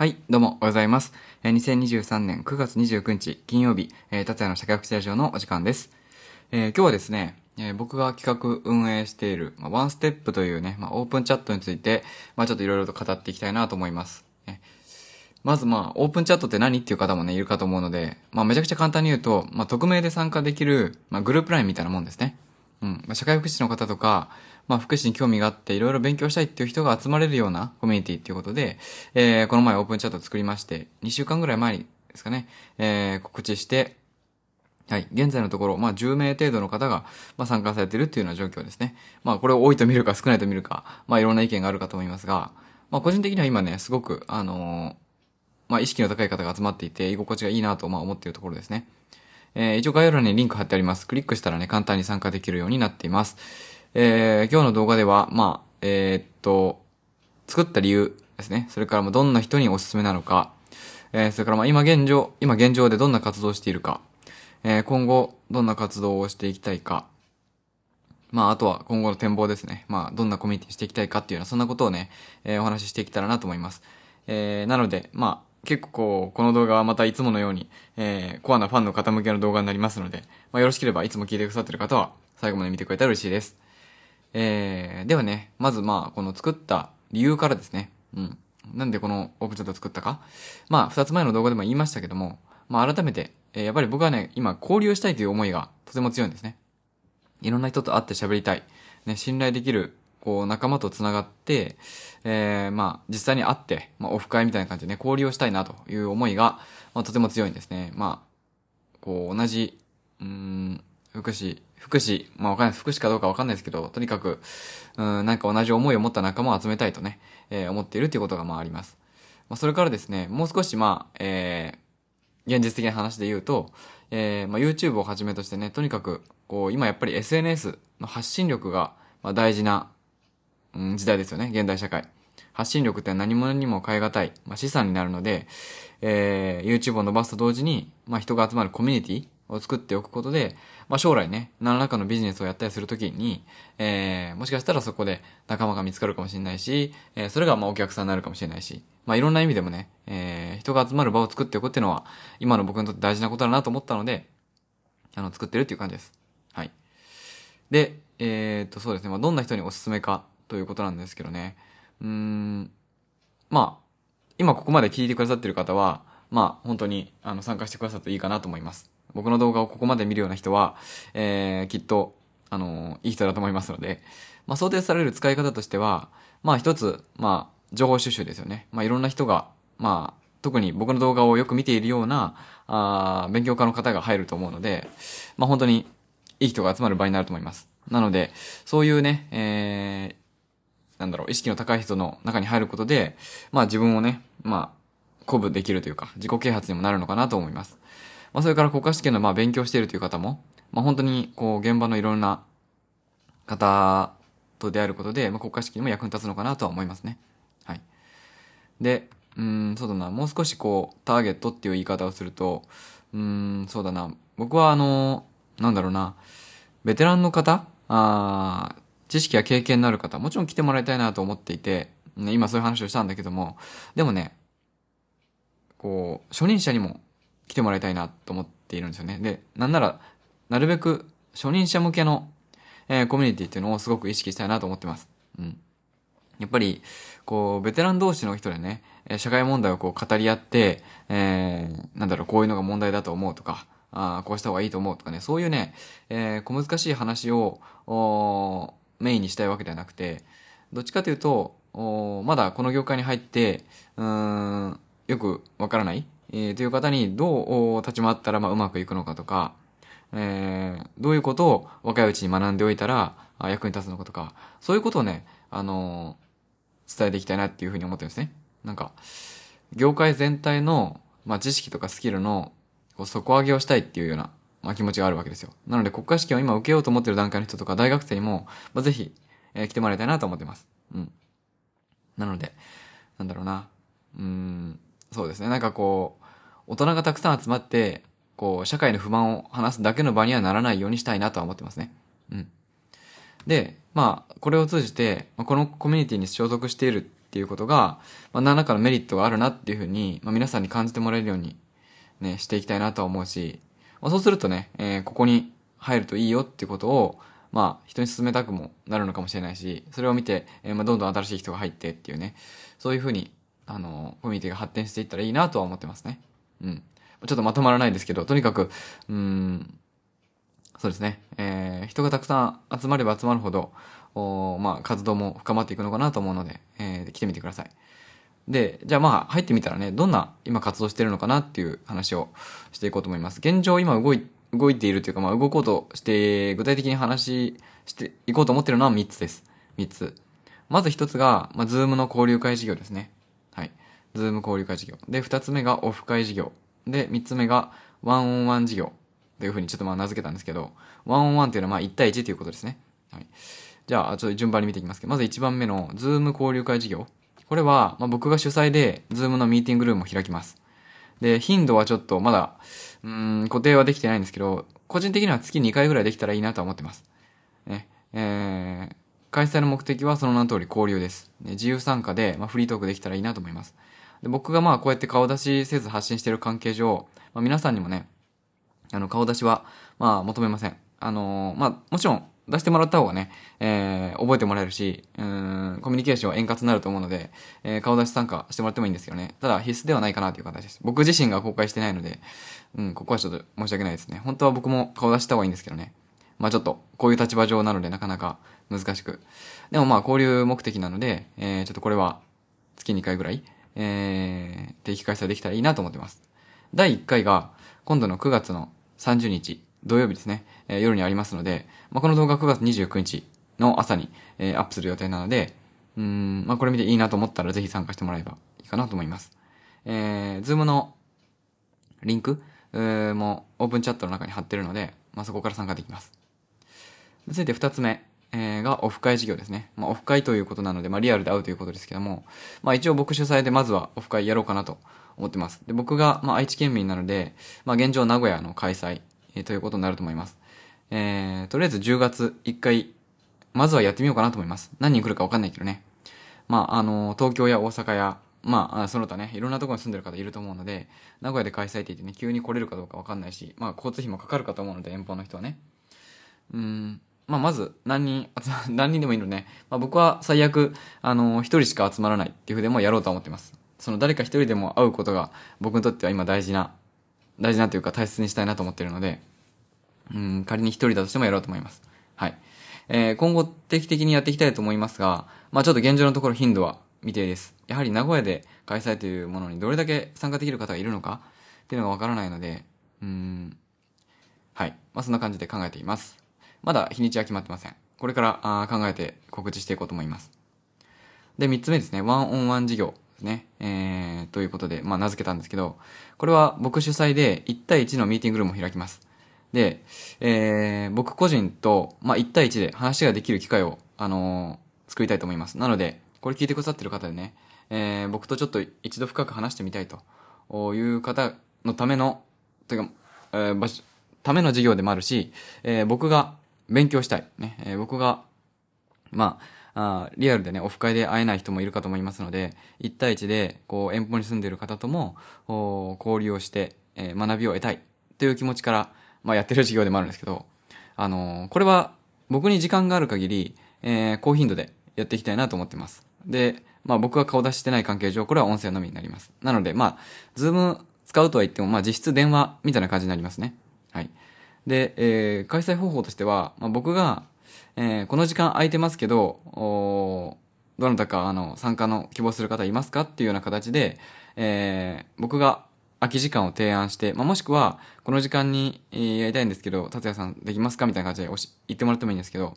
はい、どうもおはようございます。え2023年9月29日金曜日、えー、達也の社会福祉ラジオのお時間です。えー今日はですね、えー僕が企画運営している、まあ、ワンステップというね、まあ、オープンチャットについて、まあ、ちょっといろいろと語っていきたいなと思います。ねまずまあ、オープンチャットって何っていう方もね、いるかと思うので、まあ、めちゃくちゃ簡単に言うと、まあ、匿名で参加できる、まあ、グループラインみたいなもんですね。うん。まあ、社会福祉の方とか、まあ、福祉に興味があって、いろいろ勉強したいっていう人が集まれるようなコミュニティっていうことで、えー、この前オープンチャット作りまして、2週間ぐらい前にですかね、えー、告知して、はい。現在のところ、まあ、10名程度の方が、まあ、参加されているっていうような状況ですね。まあ、これを多いと見るか少ないと見るか、まあ、いろんな意見があるかと思いますが、まあ、個人的には今ね、すごく、あのーまあ、意識の高い方が集まっていて、居心地がいいなと、まあ、思っているところですね。えー一応概要欄にリンク貼ってあります。クリックしたらね、簡単に参加できるようになっています。えー今日の動画では、まあ、えーっと、作った理由ですね。それからもどんな人におすすめなのか、えーそれからま今現状、今現状でどんな活動をしているか、えー今後どんな活動をしていきたいか、まああとは今後の展望ですね。まあどんなコミュニティにしていきたいかっていうような、そんなことをね、えーお話ししていけたらなと思います。えーなので、まあ結構こ、この動画はまたいつものように、えーコアなファンの方向けの動画になりますので、まあよろしければいつも聞いてくださってる方は最後まで見てくれたら嬉しいです。えー、ではね、まずまあ、この作った理由からですね。うん。なんでこのオープンチャット作ったか。まあ、二つ前の動画でも言いましたけども、まあ改めて、えーやっぱり僕はね、今交流したいという思いがとても強いんですね。いろんな人と会って喋りたい。ね、信頼できる、こう、仲間と繋がって、えー、まあ、実際に会って、まあ、オフ会みたいな感じでね、交流をしたいなという思いが、まあ、とても強いんですね。まあ、こう、同じ、うーん、福祉、福祉、まあわかんない。福祉かどうかわかんないですけど、とにかく、うん、なんか同じ思いを持った仲間を集めたいとね、えー思っているということがまああります。まあそれからですね、もう少しまあ、えー、現実的な話で言うと、えー、まあ YouTube をはじめとしてね、とにかく、こう、今やっぱり SNS の発信力が、まあ大事な、うん、時代ですよね、現代社会。発信力って何者にも変え難い、まあ、資産になるので、えー、YouTube を伸ばすと同時に、まあ、人が集まるコミュニティを作っておくことで、まあ、将来ね、何らかのビジネスをやったりするときに、えー、もしかしたらそこで仲間が見つかるかもしれないし、えー、それがまあお客さんになるかもしれないし、まあ、いろんな意味でもね、えー、人が集まる場を作っておくっていうのは、今の僕にとって大事なことだなと思ったので、あの、作ってるっていう感じです。はい。で、えー、っと、そうですね。まあ、どんな人におすすめかということなんですけどね。うーん、まあ、今ここまで聞いてくださってる方は、まあ、本当に、あの、参加してくださるといいかなと思います。僕の動画をここまで見るような人は、えー、きっと、あのいい人だと思いますので、まあ、想定される使い方としては、まあ、一つ、まあ、情報収集ですよね。まあ、いろんな人が、まあ、特に僕の動画をよく見ているような、あ勉強家の方が入ると思うので、まあ、本当に、いい人が集まる場になると思います。なので、そういうね、えー、なんだろう、意識の高い人の中に入ることで、まあ自分をね、まあ、鼓舞できるというか、自己啓発にもなるのかなと思います。まあそれから国家試験のまあ勉強しているという方も、まあ本当にこう現場のいろんな方と出会えることで、まあ国家試験にも役に立つのかなとは思いますね。はい。で、うん、そうだな、もう少しこう、ターゲットっていう言い方をすると、うん、そうだな、僕はあの、なんだろうな、ベテランの方あー知識や経験のある方、もちろん来てもらいたいなと思っていて、ね、今そういう話をしたんだけども、でもね、こう、初任者にも来てもらいたいなと思っているんですよね。で、なんなら、なるべく初任者向けの、えーコミュニティっていうのをすごく意識したいなと思ってます。うん。やっぱり、こう、ベテラン同士の人でね、社会問題をこう語り合って、えーなんだろう、こういうのが問題だと思うとか、あーこうした方がいいと思うとかね、そういうね、えー小難しい話を、おメインにしたいわけではなくて、どっちかというと、おまだこの業界に入って、うーん、よくわからない、えーという方にどう立ち回ったらまあうまくいくのかとか、えーどういうことを若いうちに学んでおいたらあ役に立つのかとか、そういうことをね、あのー伝えていきたいなっていうふうに思ってるんですね。なんか、業界全体の、まあ、知識とかスキルのこう底上げをしたいっていうような、まあ、気持ちがあるわけですよ。なので国家試験を今受けようと思ってる段階の人とか大学生にも、まあ、ぜひ、えー来てもらいたいなと思ってます。うん。なので、なんだろうな。うん、そうですね。なんかこう、大人がたくさん集まって、こう、社会の不満を話すだけの場にはならないようにしたいなとは思ってますね。うん。で、まあ、これを通じて、このコミュニティに所属しているっていうことが、まあ、何らかのメリットがあるなっていうふうに、まあ、皆さんに感じてもらえるように、ね、していきたいなとは思うし、まあ、そうするとね、えー、ここに入るといいよっていうことを、まあ、人に勧めたくもなるのかもしれないし、それを見て、えー、まあ、どんどん新しい人が入ってっていうね、そういうふうに、あの、コミュニティが発展していったらいいなとは思ってますね。うん。ちょっとまとまらないですけど、とにかく、うん、そうですね、えー、人がたくさん集まれば集まるほど、おまあ、活動も深まっていくのかなと思うので、えー、来てみてください。で、じゃあまあ、入ってみたらね、どんな今活動してるのかなっていう話をしていこうと思います。現状今動い、動いているというか、まあ、動こうとして、具体的に話していこうと思ってるのは3つです。3つ。まず1つが、まあ、 Zoom の交流会事業ですね。 Zoom 交流会事業。で、2つ目がオフ会事業。で、3つ目がワンオンワン事業。というふうにちょっとまあ名付けたんですけど、ワンオンワンっていうのはまあ1対1ということですね。はい。じゃあ、ちょっと順番に見ていきますけど、まず1番目の Zoom 交流会事業。これは、まあ、僕が主催で、 Zoom のミーティングルームを開きます。で、頻度はちょっとまだ、うん、固定はできてないんですけど、個人的には月2回ぐらいできたらいいなと思ってます。ね、えー、開催の目的はその名の通り交流です。ね、自由参加で、まあ、フリートークできたらいいなと思います。で僕がまあこうやって顔出しせず発信してる関係上、まあ、皆さんにもね、あの顔出しは、まあ求めません。あのー、まあもちろん出してもらった方がね、えー、覚えてもらえるし、うん、コミュニケーション円滑になると思うので、えー、顔出し参加してもらってもいいんですよね。ただ必須ではないかなという形です。僕自身が公開してないので、うん、ここはちょっと申し訳ないですね。本当は僕も顔出した方がいいんですけどね。まあちょっと、こういう立場上なのでなかなか難しく。でもまあ交流目的なので、えー、ちょっとこれは月2回ぐらい、えー、定期開催できたらいいなと思ってます。第1回が、今度の9月の30日、土曜日ですね、えー、夜にありますので、まあ、この動画9月29日の朝に、えー、アップする予定なので、うん、まあ、これ見ていいなと思ったらぜひ参加してもらえばいいかなと思います。えー、 Zoom のリンク、えー、もオープンチャットの中に貼ってるので、まあ、そこから参加できます。続いて二つ目、えー、がオフ会事業ですね。まあ、オフ会ということなので、まあ、リアルで会うということですけども、まあ、一応僕主催でまずはオフ会やろうかなと思ってます。で、僕が、まあ、愛知県民なので、まあ、現状名古屋の開催、えー、ということになると思います。えー、とりあえず10月1回、まずはやってみようかなと思います。何人来るかわかんないけどね。まあ、あの、東京や大阪や、まあ、その他ね、いろんなところに住んでる方いると思うので、名古屋で開催って言ってね、急に来れるかどうかわかんないし、まあ、交通費もかかるかと思うので、遠方の人はね。うん、まあ、まず、何人、何人でもいいのね、まあ、僕は最悪、あの、一人しか集まらないっていうふうでもやろうと思ってます。その誰か一人でも会うことが僕にとっては今大事な、大事なというか大切にしたいなと思ってるので、うん、仮に一人だとしてもやろうと思います。はい。えー、今後定期的にやっていきたいと思いますが、まあちょっと現状のところ頻度は未定です。やはり名古屋で開催というものにどれだけ参加できる方がいるのかっていうのがわからないので、うん、はい。まあそんな感じで考えています。まだ日にちは決まってません。これからあ考えて告知していこうと思います。で、三つ目ですね。ワンオンワン事業。ですね。えー、ということで、まあ、名付けたんですけど、これは僕主催で1対1のミーティングルームを開きます。で、えー、僕個人と、まあ、1対1で話ができる機会を、あのー、作りたいと思います。なので、これ聞いてくださってる方でね、えー、僕とちょっと一度深く話してみたいという方のための、というか、えー、場所、ための授業でもあるし、えー、僕が勉強したい。ね、えー、僕が、まあ、あリアルでね、オフ会で会えない人もいるかと思いますので、1対1で、こう、遠方に住んでいる方とも、交流をして、えー、学びを得たいという気持ちから、まあ、やってる授業でもあるんですけど、あのー、これは僕に時間がある限り、えー、高頻度でやっていきたいなと思ってます。で、まあ僕が顔出してない関係上、これは音声のみになります。なので、まあ、ズーム使うとは言っても、まあ実質電話みたいな感じになりますね。はい。で、えー、開催方法としては、まあ、僕が、えー、この時間空いてますけど、どなたか、あの、参加の希望する方いますかっていうような形で、えー、僕が空き時間を提案して、まあ、もしくは、この時間に、えー、やりたいんですけど、達也さんできますかみたいな感じでおし言ってもらってもいいんですけど、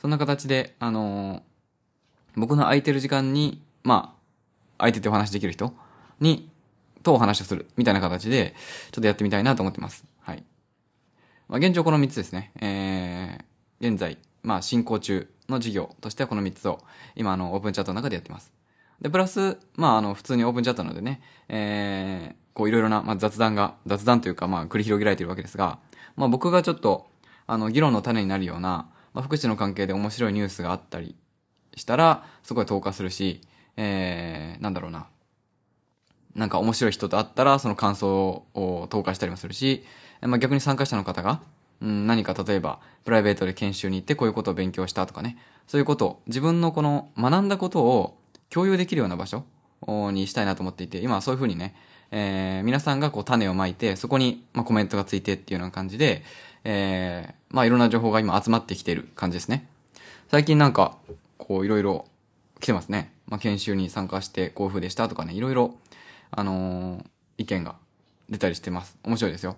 そんな形で、あのー、僕の空いてる時間に、まあ、空いててお話できる人に、とお話をする、みたいな形で、ちょっとやってみたいなと思ってます。まあ、現状この3つですね。えー、現在、まあ、進行中の事業としてはこの3つを、今、あの、オープンチャットの中でやってます。で、プラス、まあ、あの、普通にオープンチャットなのでね、えー、こう、いろいろな、まあ、雑談が、雑談というか、まあ、繰り広げられているわけですが、まあ、僕がちょっと、あの、議論の種になるような、まあ、福祉の関係で面白いニュースがあったりしたら、そこで投下するし、えー、なんだろうな。なんか面白い人と会ったら、その感想を投下したりもするし、まあ、逆に参加者の方が、うん、何か例えば、プライベートで研修に行ってこういうことを勉強したとかね、そういうことを、自分のこの学んだことを共有できるような場所にしたいなと思っていて、今はそういうふうにね、えー、皆さんがこう種をまいて、そこに、まあ、コメントがついてっていうような感じで、えー、まあいろんな情報が今集まってきている感じですね。最近なんか、こういろいろ来てますね。まあ研修に参加してこういう風でしたとかね、いろいろ、あのー、意見が出たりしてます。面白いですよ。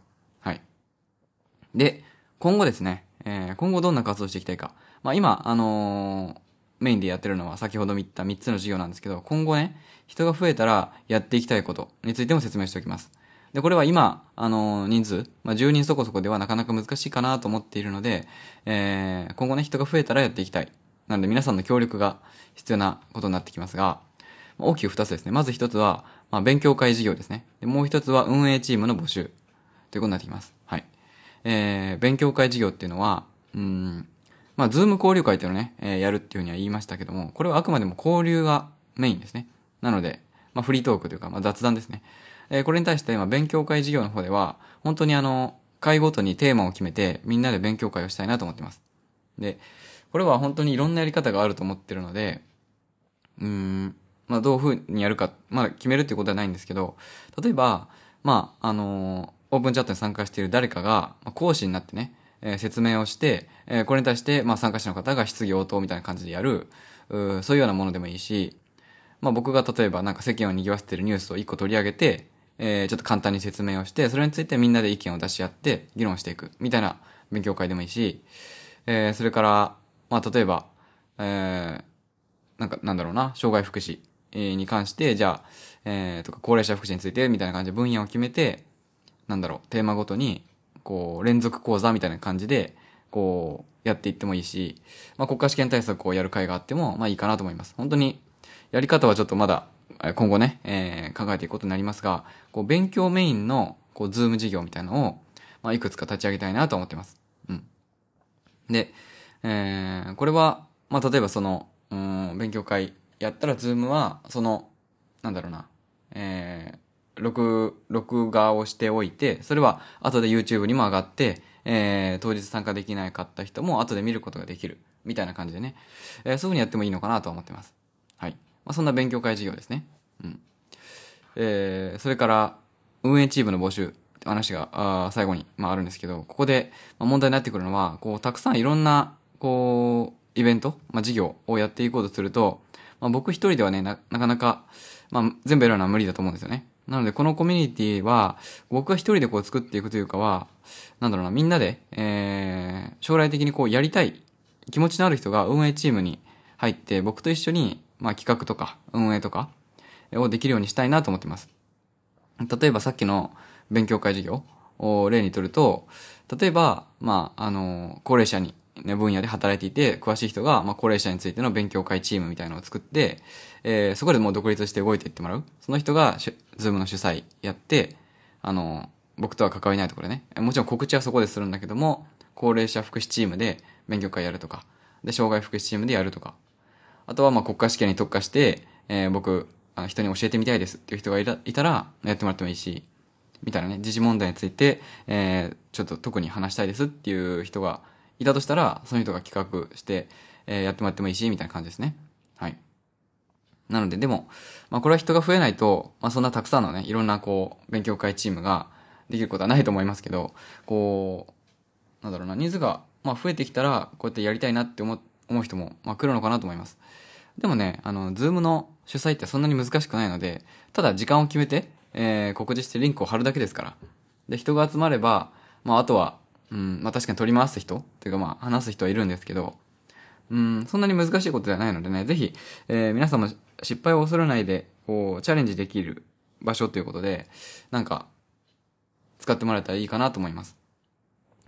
で、今後ですね、えー、今後どんな活動していきたいか。まあ今、あのー、メインでやってるのは先ほど見た3つの授業なんですけど、今後ね、人が増えたらやっていきたいことについても説明しておきます。で、これは今、あの、人数、まあ、10人そこそこではなかなか難しいかなと思っているので、えー、今後ね、人が増えたらやっていきたい。なので皆さんの協力が必要なことになってきますが、大きく2つですね。まず1つは、まあ、勉強会事業ですね。でもう1つは運営チームの募集。ということになってきます。えー、勉強会事業っていうのは、うん、まあ、ズーム交流会っていうのをね、えー、やるっていうふうには言いましたけども、これはあくまでも交流がメインですね。なので、まあ、フリートークというか、まあ、雑談ですね。えー、これに対して今勉強会事業の方では、本当にあの、会ごとにテーマを決めて、みんなで勉強会をしたいなと思ってます。で、これは本当にいろんなやり方があると思ってるので、うーん、まあどういう風にやるか、まだ決めるっていうことはないんですけど、例えば、まあ、あの、オープンチャットに参加している誰かが、講師になってね、えー、説明をして、えー、これに対して、まあ参加者の方が質疑応答みたいな感じでやる、うそういうようなものでもいいし、まあ僕が例えばなんか世間を賑わせてるニュースを一個取り上げて、えー、ちょっと簡単に説明をして、それについてみんなで意見を出し合って議論していく、みたいな勉強会でもいいし、えー、それから、まあ、例えば、えー、なんか、なんだろうな、障害福祉に関して、じゃあ、えー、とか、高齢者福祉について、みたいな感じで分野を決めて、なんだろう、テーマごとに、こう、連続講座みたいな感じで、こう、やっていってもいいし、まあ、国家試験対策をやる会があっても、まあいいかなと思います。本当に、やり方はちょっとまだ、今後ね、えー、考えていくことになりますが、こう、勉強メインの、こう、 Zoom 事業みたいなのを、まあ、いくつか立ち上げたいなと思ってます。うん。で、えー、これは、まあ、例えばその、うん、勉強会やったら、 Zoom は、その、なんだろうな、えー、録、録画をしておいて、それは後で YouTube にも上がって、えー、当日参加できなかった人も後で見ることができる。みたいな感じでね。えー、そういうふうにやってもいいのかなと思ってます。はい。まあ、そんな勉強会事業ですね。うん。えー、それから、運営チームの募集って話が、あ最後に、まあ、あるんですけど、ここで、ま、問題になってくるのは、こう、たくさんいろんな、こう、イベント、まあ、事業をやっていこうとすると、まあ、僕一人ではね、な、なかなか、まあ、全部やるのは無理だと思うんですよね。なので、このコミュニティは、僕が一人でこう作っていくというかは、なんだろうな、みんなで、えー、将来的にこうやりたい気持ちのある人が運営チームに入って、僕と一緒に、まあ企画とか運営とかをできるようにしたいなと思ってます。例えばさっきの勉強会授業を例にとると、例えば、まあ、あの、高齢者に、ね、分野で働いていて、詳しい人が、まあ、高齢者についての勉強会チームみたいなのを作って、えー、そこでもう独立して動いていってもらう。その人が、ズームの主催やって、あの、僕とは関わりないところでね。もちろん告知はそこでするんだけども、高齢者福祉チームで勉強会やるとか、で、障害福祉チームでやるとか、あとはまあ国家試験に特化して、えー、僕、あの人に教えてみたいですっていう人がいたいたら、やってもらってもいいし、みたいなね、時事問題について、えー、ちょっと特に話したいですっていう人がいたとしたら、その人が企画して、えー、やってもらってもいいし、みたいな感じですね。はい。なので、でも、まあこれは人が増えないと、まあそんなたくさんのね、いろんなこう、勉強会チームができることはないと思いますけど、こう、なんだろうな、人数が、まあ増えてきたら、こうやってやりたいなって思っ思う人も、まあ、来るのかなと思います。でもね、あの、ズームの主催ってそんなに難しくないので、ただ時間を決めて、えー、告示してリンクを貼るだけですから。で、人が集まれば、まあ、あとは、うん、まあ確かに取り回す人っていうかまあ、話す人はいるんですけど、うん、そんなに難しいことではないのでね、ぜひ、えー、皆さんも失敗を恐れないで、こう、チャレンジできる場所ということで、なんか、使ってもらえたらいいかなと思います。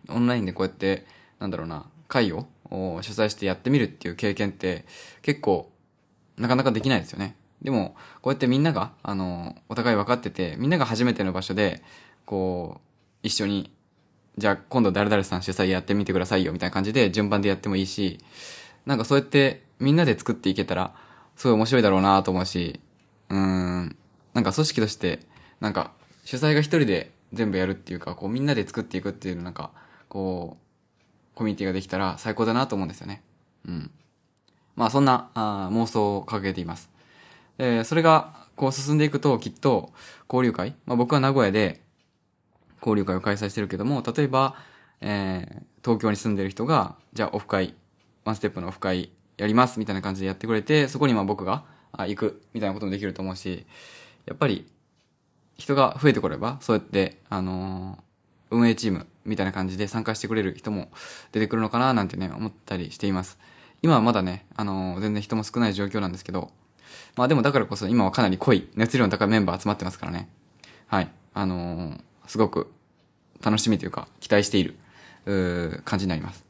オンラインでこうやって、なんだろうな、会を主催してやってみるっていう経験って結構なかなかできないですよね。でも、こうやってみんなが、あの、お互い分かってて、みんなが初めての場所で、こう、一緒に、じゃあ今度誰々さん主催やってみてくださいよみたいな感じで順番でやってもいいし、なんかそうやってみんなで作っていけたら、すごい面白いだろうなと思うし、うん、なんか組織として、なんか、主催が一人で全部やるっていうか、こうみんなで作っていくっていうなんか、こう、コミュニティができたら最高だなと思うんですよね。うん。まあそんなあ妄想を掲げています。えー、それがこう進んでいくときっと交流会、まあ僕は名古屋で交流会を開催してるけども、例えば、えー、東京に住んでる人が、じゃあオフ会、ワンステップのオフ会やりますみたいな感じでやってくれて、そこにまあ僕が行くみたいなこともできると思うし、やっぱり人が増えてこれば、そうやって、あのー、運営チームみたいな感じで参加してくれる人も出てくるのかななんてね、思ったりしています。今はまだね、あのー、全然人も少ない状況なんですけど、まあでもだからこそ今はかなり濃い、熱量の高いメンバー集まってますからね。はい。あのー、すごく楽しみというか、期待している、感じになります。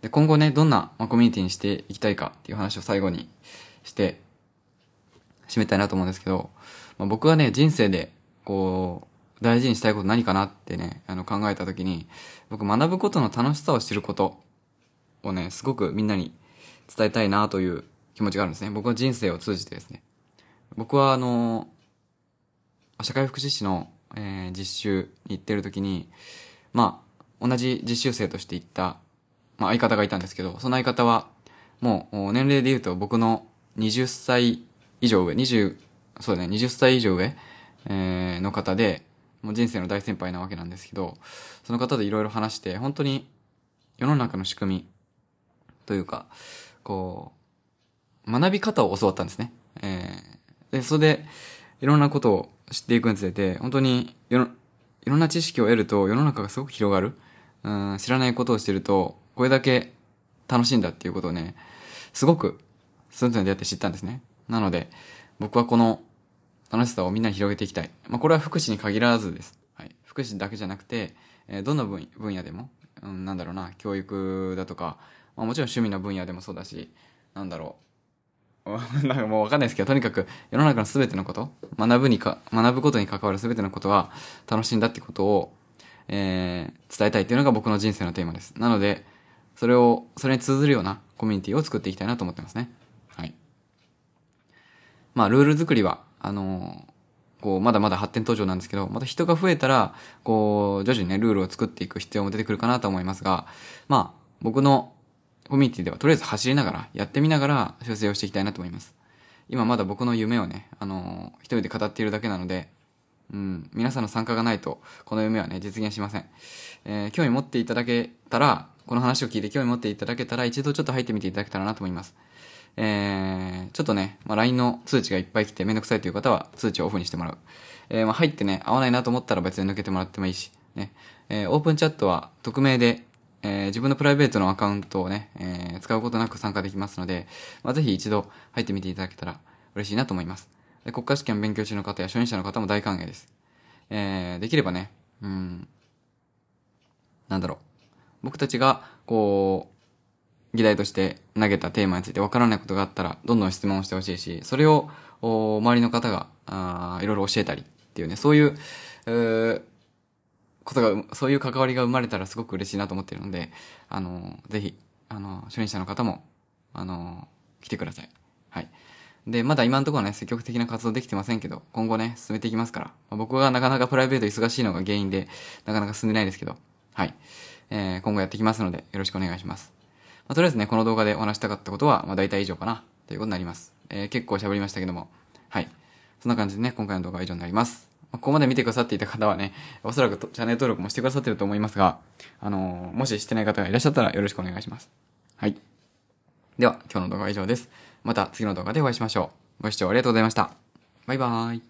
で、今後ね、どんな、ま、コミュニティにしていきたいかっていう話を最後にして、締めたいなと思うんですけど、まあ、僕はね、人生で、こう、大事にしたいこと何かなってね、あの考えた時に、僕学ぶことの楽しさを知ることをね、すごくみんなに伝えたいなという気持ちがあるんですね。僕の人生を通じてですね。僕はあの、社会福祉士の、えー、実習に行ってる時に、まあ、同じ実習生として行った、まあ相方がいたんですけど、その相方は、もう年齢で言うと僕の20歳以上上、20、そうね、20歳以上上、えー、の方で、もう人生の大先輩なわけなんですけど、その方でいろいろ話して、本当に世の中の仕組みというか、こう、学び方を教わったんですね。えー、で、それで、いろんなことを知っていくにつれて、本当にいろ、んな知識を得ると世の中がすごく広がる。うん、知らないことをしてると、これだけ楽しいんだっていうことをね、すごく、スントに出会って知ったんですね。なので、僕はこの楽しさをみんなに広げていきたい。まあ、これは福祉に限らずです。はい。福祉だけじゃなくて、えー、どんな分分野でも、うん、なんだろうな、教育だとか、まあ、もちろん趣味の分野でもそうだし、なんだろう。なんかもうわかんないですけど、とにかく世の中の全てのこと、学ぶにか、学ぶことに関わる全てのことは楽しんだってことを、えー、伝えたいっていうのが僕の人生のテーマです。なので、それを、それに通ずるようなコミュニティを作っていきたいなと思ってますね。はい。まあ、ルール作りは、あのー、こう、まだまだ発展途上なんですけど、また人が増えたら、こう、徐々にね、ルールを作っていく必要も出てくるかなと思いますが、まあ、僕のコミュニティではとりあえず走りながら、やってみながら修正をしていきたいなと思います。今まだ僕の夢をね、あのー、一人で語っているだけなので、うん、皆さんの参加がないと、この夢はね、実現しません。えー、興味持っていただけたら、この話を聞いて興味持っていただけたら、一度ちょっと入ってみていただけたらなと思います。えー、ちょっとね、まあ、LINE の通知がいっぱい来てめんどくさいという方は通知をオフにしてもらう。えー、まあ、入ってね、合わないなと思ったら別に抜けてもらってもいいし、ね。えー、オープンチャットは匿名で、えー、自分のプライベートのアカウントをね、えー、使うことなく参加できますので、まあ、ぜひ一度入ってみていただけたら嬉しいなと思います。で国家試験勉強中の方や初任者の方も大歓迎です。えー、できればね、うん、なんだろう。僕たちが、こう、議題として投げたテーマについてわからないことがあったら、どんどん質問をしてほしいし、それを、お周りの方が、あいろいろ教えたりっていうね、そういう、うことが、そういう関わりが生まれたらすごく嬉しいなと思ってるので、あの、ぜひ、あの、初任者の方も、あの、来てください。はい。で、まだ今のところね、積極的な活動できてませんけど、今後ね、進めていきますから。まあ、僕がなかなかプライベート忙しいのが原因で、なかなか進んでないですけど、はい。えー、今後やっていきますので、よろしくお願いします。まあ、とりあえずね、この動画でお話したかったことは、まあ、大体以上かな、ということになります。えー、結構喋りましたけども、はい。そんな感じでね、今回の動画は以上になります。ま、ここまで見てくださっていた方はね、おそらくチャンネル登録もしてくださってると思いますが、あのー、もししてない方がいらっしゃったらよろしくお願いします。はい。では、今日の動画は以上です。また次の動画でお会いしましょう。ご視聴ありがとうございました。バイバーイ。